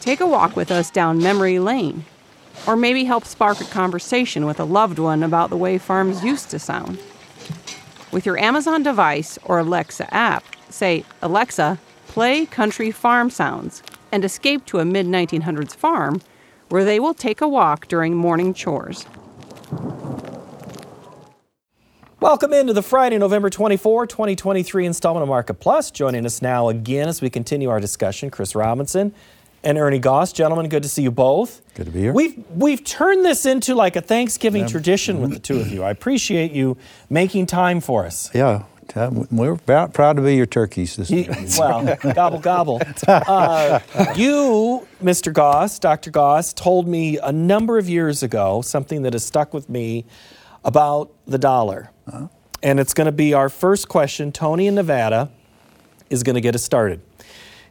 take a walk with us down memory lane. Or maybe help spark a conversation with a loved one about the way farms used to sound. With your Amazon device or Alexa app, say, Alexa, play country farm sounds, and escape to a mid 1900s farm where they will take a walk during morning chores. Welcome into the Friday, November 24, 2023 installment of Market Plus. Joining us now again as we continue our discussion, Chris Robinson and Ernie Goss. Gentlemen, good to see you both. Good to be here. We've we've turned this into like a Thanksgiving tradition with the two of you. I appreciate you making time for us. Yeah, we're proud, to be your turkeys this You- well, gobble gobble. Uh, you, Mr. Goss, Dr. Goss, told me a number of years ago something that has stuck with me about the dollar, and it's going to be our first question. Tony in Nevada is going to get us started.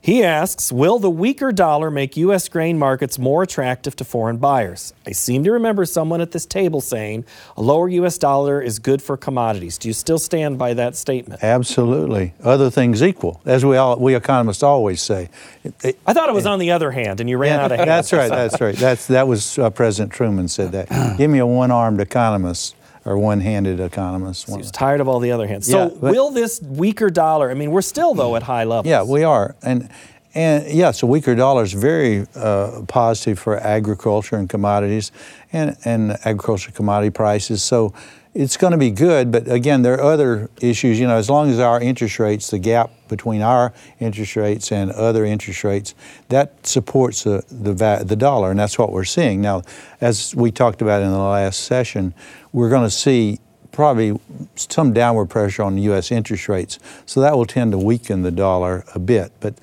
He asks, Will the weaker dollar make U.S. grain markets more attractive to foreign buyers? I seem to remember someone at this table saying a lower U.S. dollar is good for commodities. Do you still stand by that statement? Absolutely. Other things equal, as we all we economists always say. It- it- I thought it was on the other hand, and you ran out of hands. that's right. That's right. That's that was uh, President Truman said that. Give me a one-armed economist or one-handed economist. He One- was tired of all the other hands. So, Yeah, but- will this weaker dollar? I mean, we're still though at high levels. Yeah, we are, and and yes, a weaker dollar is very uh, positive for agriculture and commodities, and and agriculture commodity prices. So it's going to be good, but again, there are other issues. You know, as long as our interest rates, the gap between our interest rates and other interest rates, that supports the the, the dollar, and that's what we're seeing now. As we talked about in the last session, we're going to see probably some downward pressure on U.S. interest rates. So that will tend to weaken the dollar a bit. But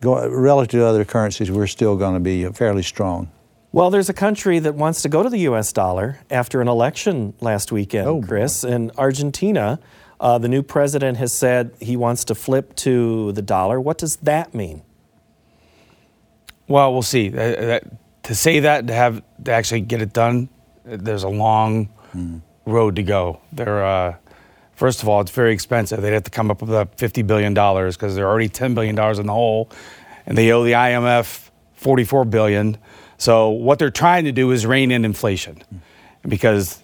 go, relative to other currencies, we're still going to be fairly strong. Well, there's a country that wants to go to the U.S. dollar after an election last weekend, Oh, Chris. In Argentina, uh, the new president has said he wants to flip to the dollar. What does that mean? Well, we'll see. Uh, that- to say that, to have to actually get it done, uh, there's a long road to go. There, uh, first of all, it's very expensive. They'd have to come up with uh, 50 billion dollars because they're already 10 billion dollars in the hole, and they owe the IMF 44 billion. So what they're trying to do is rein in inflation, because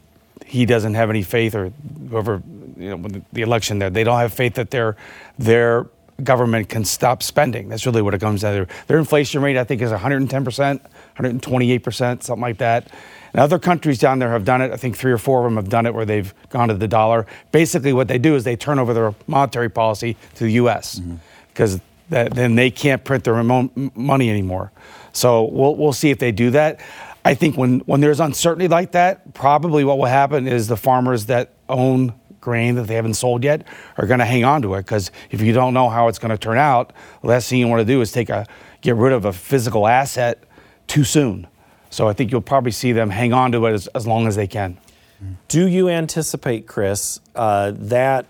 he doesn't have any faith, or whoever, you know, the- the election there, they don't have faith that their their government can stop spending. That's really what it comes down to. Their inflation rate, I think, is 110 percent, 128 percent, something like that. And other countries down there have done it. I think three or four of them have done it where they've gone to the dollar. Basically, what they do is they turn over their monetary policy to the U.S. Mm-hmm. because then they can't print their own money anymore. So we'll we'll see if they do that. I think when when there's uncertainty like that, probably what will happen is the farmers that own grain that they haven't sold yet are going to hang on to it because if you don't know how it's going to turn out, the last thing you want to do is take a get rid of a physical asset too soon. So I think you'll probably see them hang on to it as, as long as they can. Do you anticipate, Chris, uh, that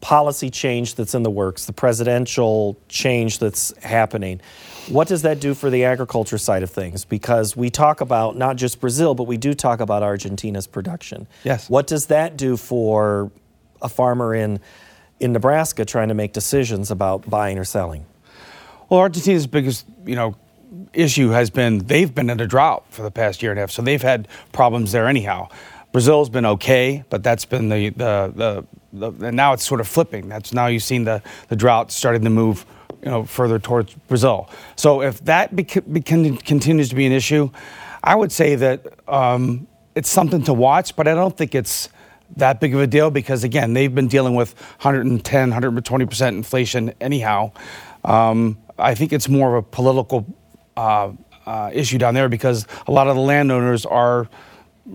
policy change that's in the works, the presidential change that's happening, what does that do for the agriculture side of things? Because we talk about not just Brazil, but we do talk about Argentina's production. Yes. What does that do for a farmer in in Nebraska trying to make decisions about buying or selling? Well, Argentina's biggest, you know, issue has been they've been in a drought for the past year and a half, so they've had problems there anyhow. Brazil's been okay, but that's been the the the, the and now it's sort of flipping. That's now you've seen the the drought starting to move, you know, further towards Brazil. So if that continues to be an issue, I would say that um, it's something to watch, but I don't think it's that big of a deal because again they've been dealing with 110 120 percent inflation anyhow um, i think it's more of a political uh, uh, issue down there because a lot of the landowners are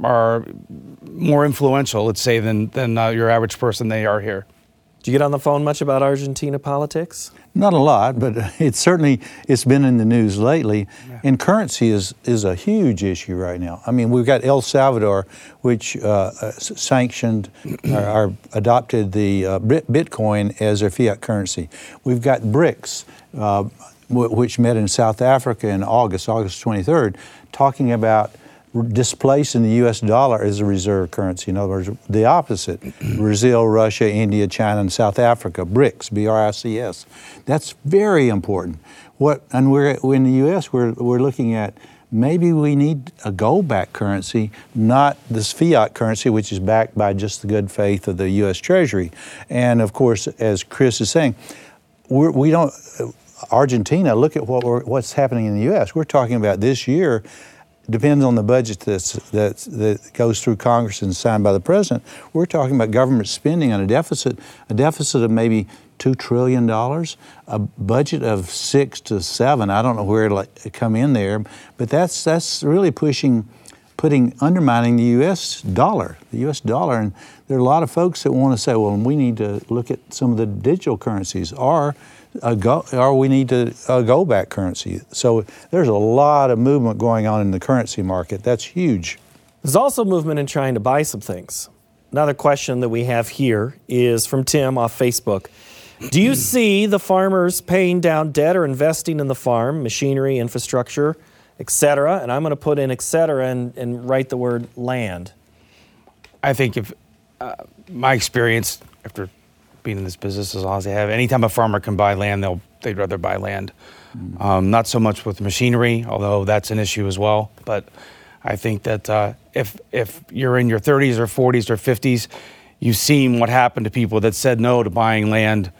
are more influential let's say than than uh, your average person they are here Do you get on the phone much about Argentina politics? Not a lot, but it's certainly it's been in the news lately. And currency is is a huge issue right now. I mean, we've got El Salvador, which uh, uh, sanctioned or, or adopted the uh, Bitcoin as their fiat currency. We've got BRICS, uh, w- which met in South Africa in August, August 23rd, talking about displacing the U.S. dollar as a reserve currency. In other words, the opposite: Brazil, Russia, India, China, and South Africa. BRICS, B-R-I-C-S. That's very important. What and we're in the U.S. We're we're looking at maybe we need a gold-backed currency, not this fiat currency, which is backed by just the good faith of the U.S. Treasury. And of course, as Chris is saying, we're, we don't. Uh, Argentina, look at what what's happening in the U.S. We're talking about this year depends on the budget that's, that's, that goes through Congress and signed by the president. We're talking about government spending on a deficit, a deficit of maybe two trillion dollars, a budget of six to seven. I don't know where it'll come in there, but that's that's really pushing, putting undermining the U.S. dollar, the U.S. dollar, and there are a lot of folks that want to say, well, we need to look at some of the digital currencies, or go, or we need to a gold-backed currency. So there's a lot of movement going on in the currency market. That's huge. There's also movement in trying to buy some things. Another question that we have here is from Tim off Facebook. Do you see the farmers paying down debt or investing in the farm, machinery, infrastructure, etc.? And I'm going to put in etc. and, and write the word land. I think if uh, my experience after being in this business as long as they have, anytime a farmer can buy land, they'll they'd rather buy land. Mm. Um, not so much with machinery, although that's an issue as well. But I think that uh, if if you're in your 30s or 40s or 50s, you've seen what happened to people that said no to buying land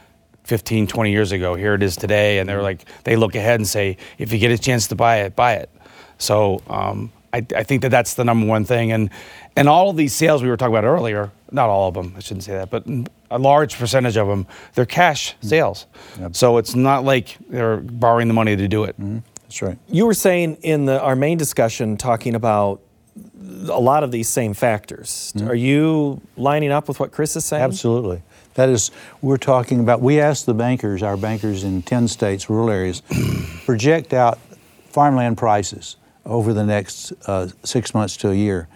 15, 20 years ago. Here it is today, and they're mm-hmm. like, they look ahead and say, if you get a chance to buy it, buy it. So um, I, I, think that that's the number one thing. And and all of these sales we were talking about earlier, not all of them, I shouldn't say that, but a large percentage of them, they're cash mm-hmm. sales. Yep. So it's not like they're borrowing the money to do it. Mm-hmm. That's right. You were saying in the our main discussion, talking about a lot of these same factors. Mm-hmm. Are you lining up with what Chris is saying? Absolutely. That is, we're talking about, we asked the bankers, our bankers in 10 states, rural areas, project out farmland prices over the next uh, six months to a year.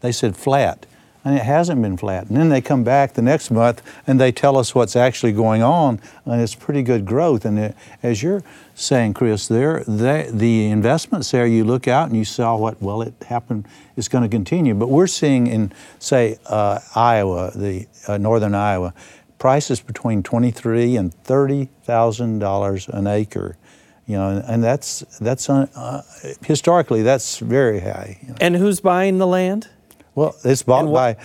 They said flat, and it hasn't been flat. And then they come back the next month and they tell us what's actually going on, and it's pretty good growth. And it, as you're saying, Chris, there, they, the investments there, you look out and you saw what, well, it happened, it's going to continue. But we're seeing in, say, uh, Iowa, the uh, northern Iowa, prices between twenty-three and thirty thousand dollars an acre. You know, and that's that's uh, uh, historically that's very high. You know. And who's buying the land? Well, it's bought by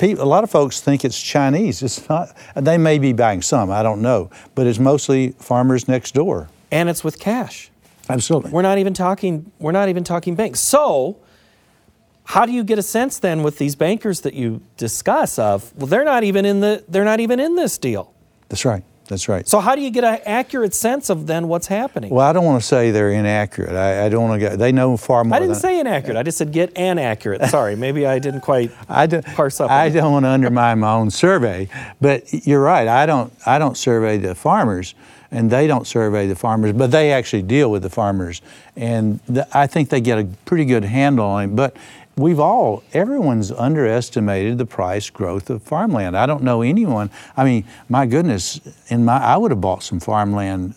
a lot of folks think it's Chinese. It's not. They may be buying some. I don't know, but it's mostly farmers next door. And it's with cash. Absolutely. We're not even talking. We're not even talking banks. So how do you get a sense then with these bankers that you discuss of well they're not even in the they're not even in this deal that's right that's right. So how do you get an accurate sense of then what's happening? Well i don't want to say they're inaccurate. I, I don't want to get they know far more i didn't say inaccurate. I just said get an accurate. Sorry maybe i didn't quite I do, parse up i don't want to undermine my own survey but you're right. I don't i don't survey the farmers and they don't survey the farmers, but they actually deal with the farmers. And the, I think they get a pretty good handle on it. But we've all, everyone's underestimated the price growth of farmland. I don't know anyone. I mean, my goodness, in my, I would have bought some farmland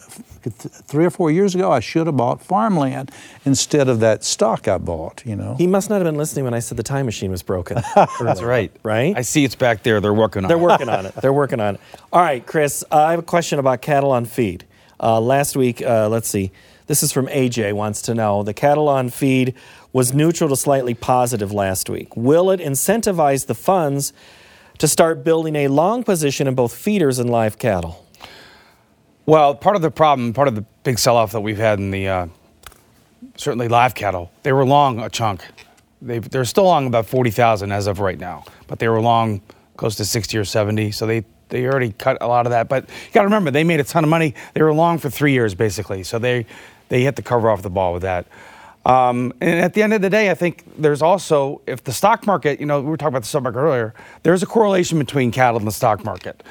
three or four years ago. I should have bought farmland instead of that stock I bought. You know. He must not have been listening when I said the time machine was broken. That's right. Right. I see it's back there. They're working on They're it. They're working on it. They're working on it. All right, Chris. Uh, I have a question about cattle on feed. Uh, last week, uh, let's see. This is from AJ. Wants to know the cattle on feed was neutral to slightly positive last week. Will it incentivize the funds to start building a long position in both feeders and live cattle? Well, part of the problem, part of the big sell-off that we've had in the uh, certainly live cattle, they were long a chunk. they are still long about forty thousand as of right now, but they were long close to sixty or seventy. So they they already cut a lot of that. But you got to remember, they made a ton of money. They were long for three years basically, so they they hit the cover off the ball with that. Um, and at the end of the day, I think there's also, if the stock market, you know, we were talking about the stock market earlier, there's a correlation between cattle and the stock market.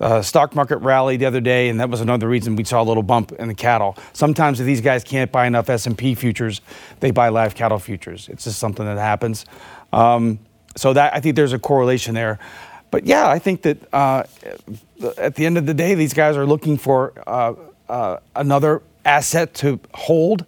Uh, stock market rallied the other day, and that was another reason we saw a little bump in the cattle. Sometimes if these guys can't buy enough S&P futures, they buy live cattle futures. It's just something that happens. Um, so that I think there's a correlation there. But yeah, I think that uh, at the end of the day, these guys are looking for uh, uh another asset to hold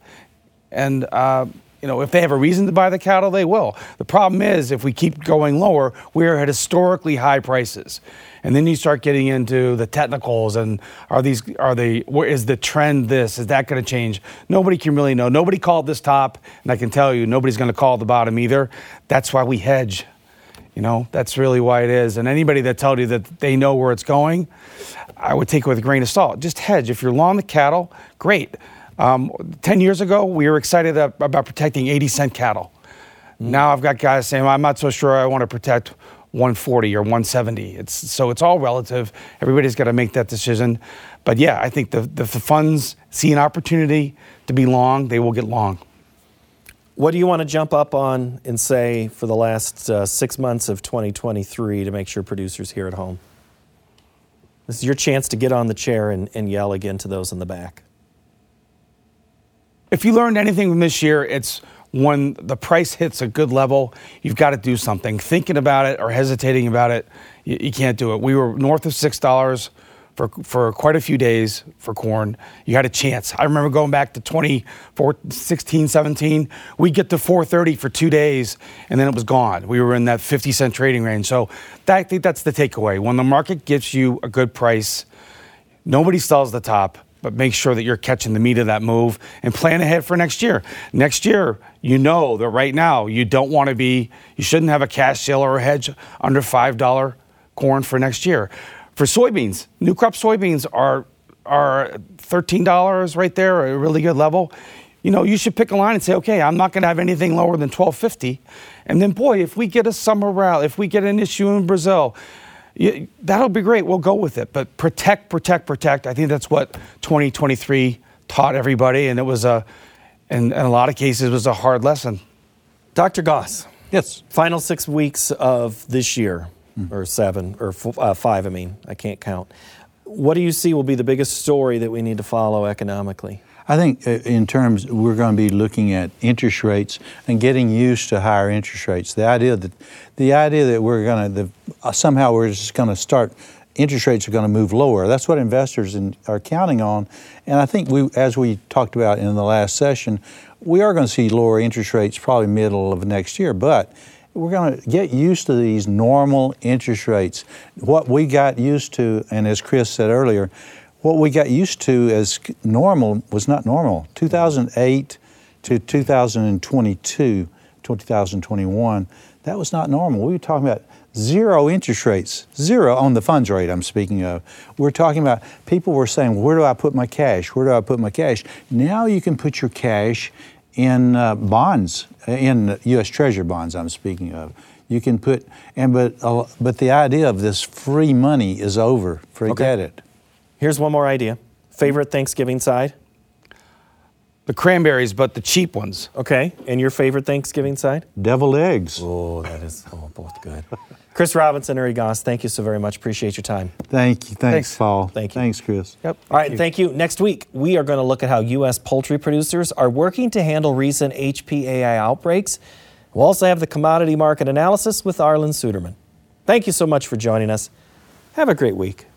and uh, you know, if they have a reason to buy the cattle, they will. The problem is, if we keep going lower, we're at historically high prices, and then you start getting into the technicals and are these are they where is the trend this is that going to change? Nobody can really know. Nobody called this top, and I can tell you, nobody's going to call the bottom either. That's why we hedge. You know, that's really why it is. And anybody that tells you that they know where it's going, I would take it with a grain of salt. Just hedge. If you're long the cattle, great. Um, 10 years ago, we were excited about protecting 80 cent cattle. Mm. Now I've got guys saying, well, I'm not so sure I want to protect 140 or 170. It's, so it's all relative. Everybody's got to make that decision. But yeah, I think the, the, the funds see an opportunity to be long, they will get long. What do you want to jump up on and say for the last uh, six months of 2023 to make sure producers here at home? This is your chance to get on the chair and, and yell again to those in the back. If you learned anything from this year, it's when the price hits a good level, you've got to do something. Thinking about it or hesitating about it, you, you can't do it. We were north of six dollars for, for quite a few days for corn. You had a chance. I remember going back to 2016, 17. We get to 430 for two days, and then it was gone. We were in that 50 cent trading range. So that, I think that's the takeaway. When the market gives you a good price, nobody sells the top, but make sure that you're catching the meat of that move and plan ahead for next year. Next year, you know that right now you don't want to be, you shouldn't have a cash sale or a hedge under $5 corn for next year for soybeans, new crop soybeans are are $13 right there, a really good level. You know, you should pick a line and say, okay, I'm not going to have anything lower than 1250. And then, boy, if we get a summer rally, if we get an issue in Brazil, you, that'll be great. We'll go with it. But protect, protect, protect. I think that's what 2023 taught everybody, and it was a, in, in a lot of cases, was a hard lesson. Dr. Goss. Yes. Final six weeks of this year mm. or seven or f- uh, five. I mean, I can't count. What do you see will be the biggest story that we need to follow economically? I think uh, in terms we're going to be looking at interest rates and getting used to higher interest rates. The idea that the idea that we're going to uh, somehow we're just going to start interest rates are going to move lower. That's what investors in, are counting on. And I think we, as we talked about in the last session, we are going to see lower interest rates probably middle of next year. But we're going to get used to these normal interest rates. What we got used to, and as Chris said earlier, what we got used to as normal was not normal. 2008 to 2022, 2021, that was not normal. We were talking about zero interest rates, zero on the funds rate I'm speaking of. We're talking about people were saying, where do I put my cash? Where do I put my cash? Now you can put your cash in uh, bonds, in U.S. Treasury bonds. I'm speaking of. You can put and but uh, but the idea of this free money is over. Forget okay. it. Here's one more idea. Favorite Thanksgiving side? The cranberries, but the cheap ones. Okay. And your favorite Thanksgiving side? Deviled eggs. Oh, that is oh, both good. Chris Robinson, Ernie Goss, thank you so very much. Appreciate your time. Thank you. Thanks, Thanks. Paul. Thank you. Thanks, Chris. Yep. All right, thank you. thank you. Next week, we are going to look at how U.S. poultry producers are working to handle recent HPAI outbreaks. We'll also have the commodity market analysis with Arlan Suderman. Thank you so much for joining us. Have a great week.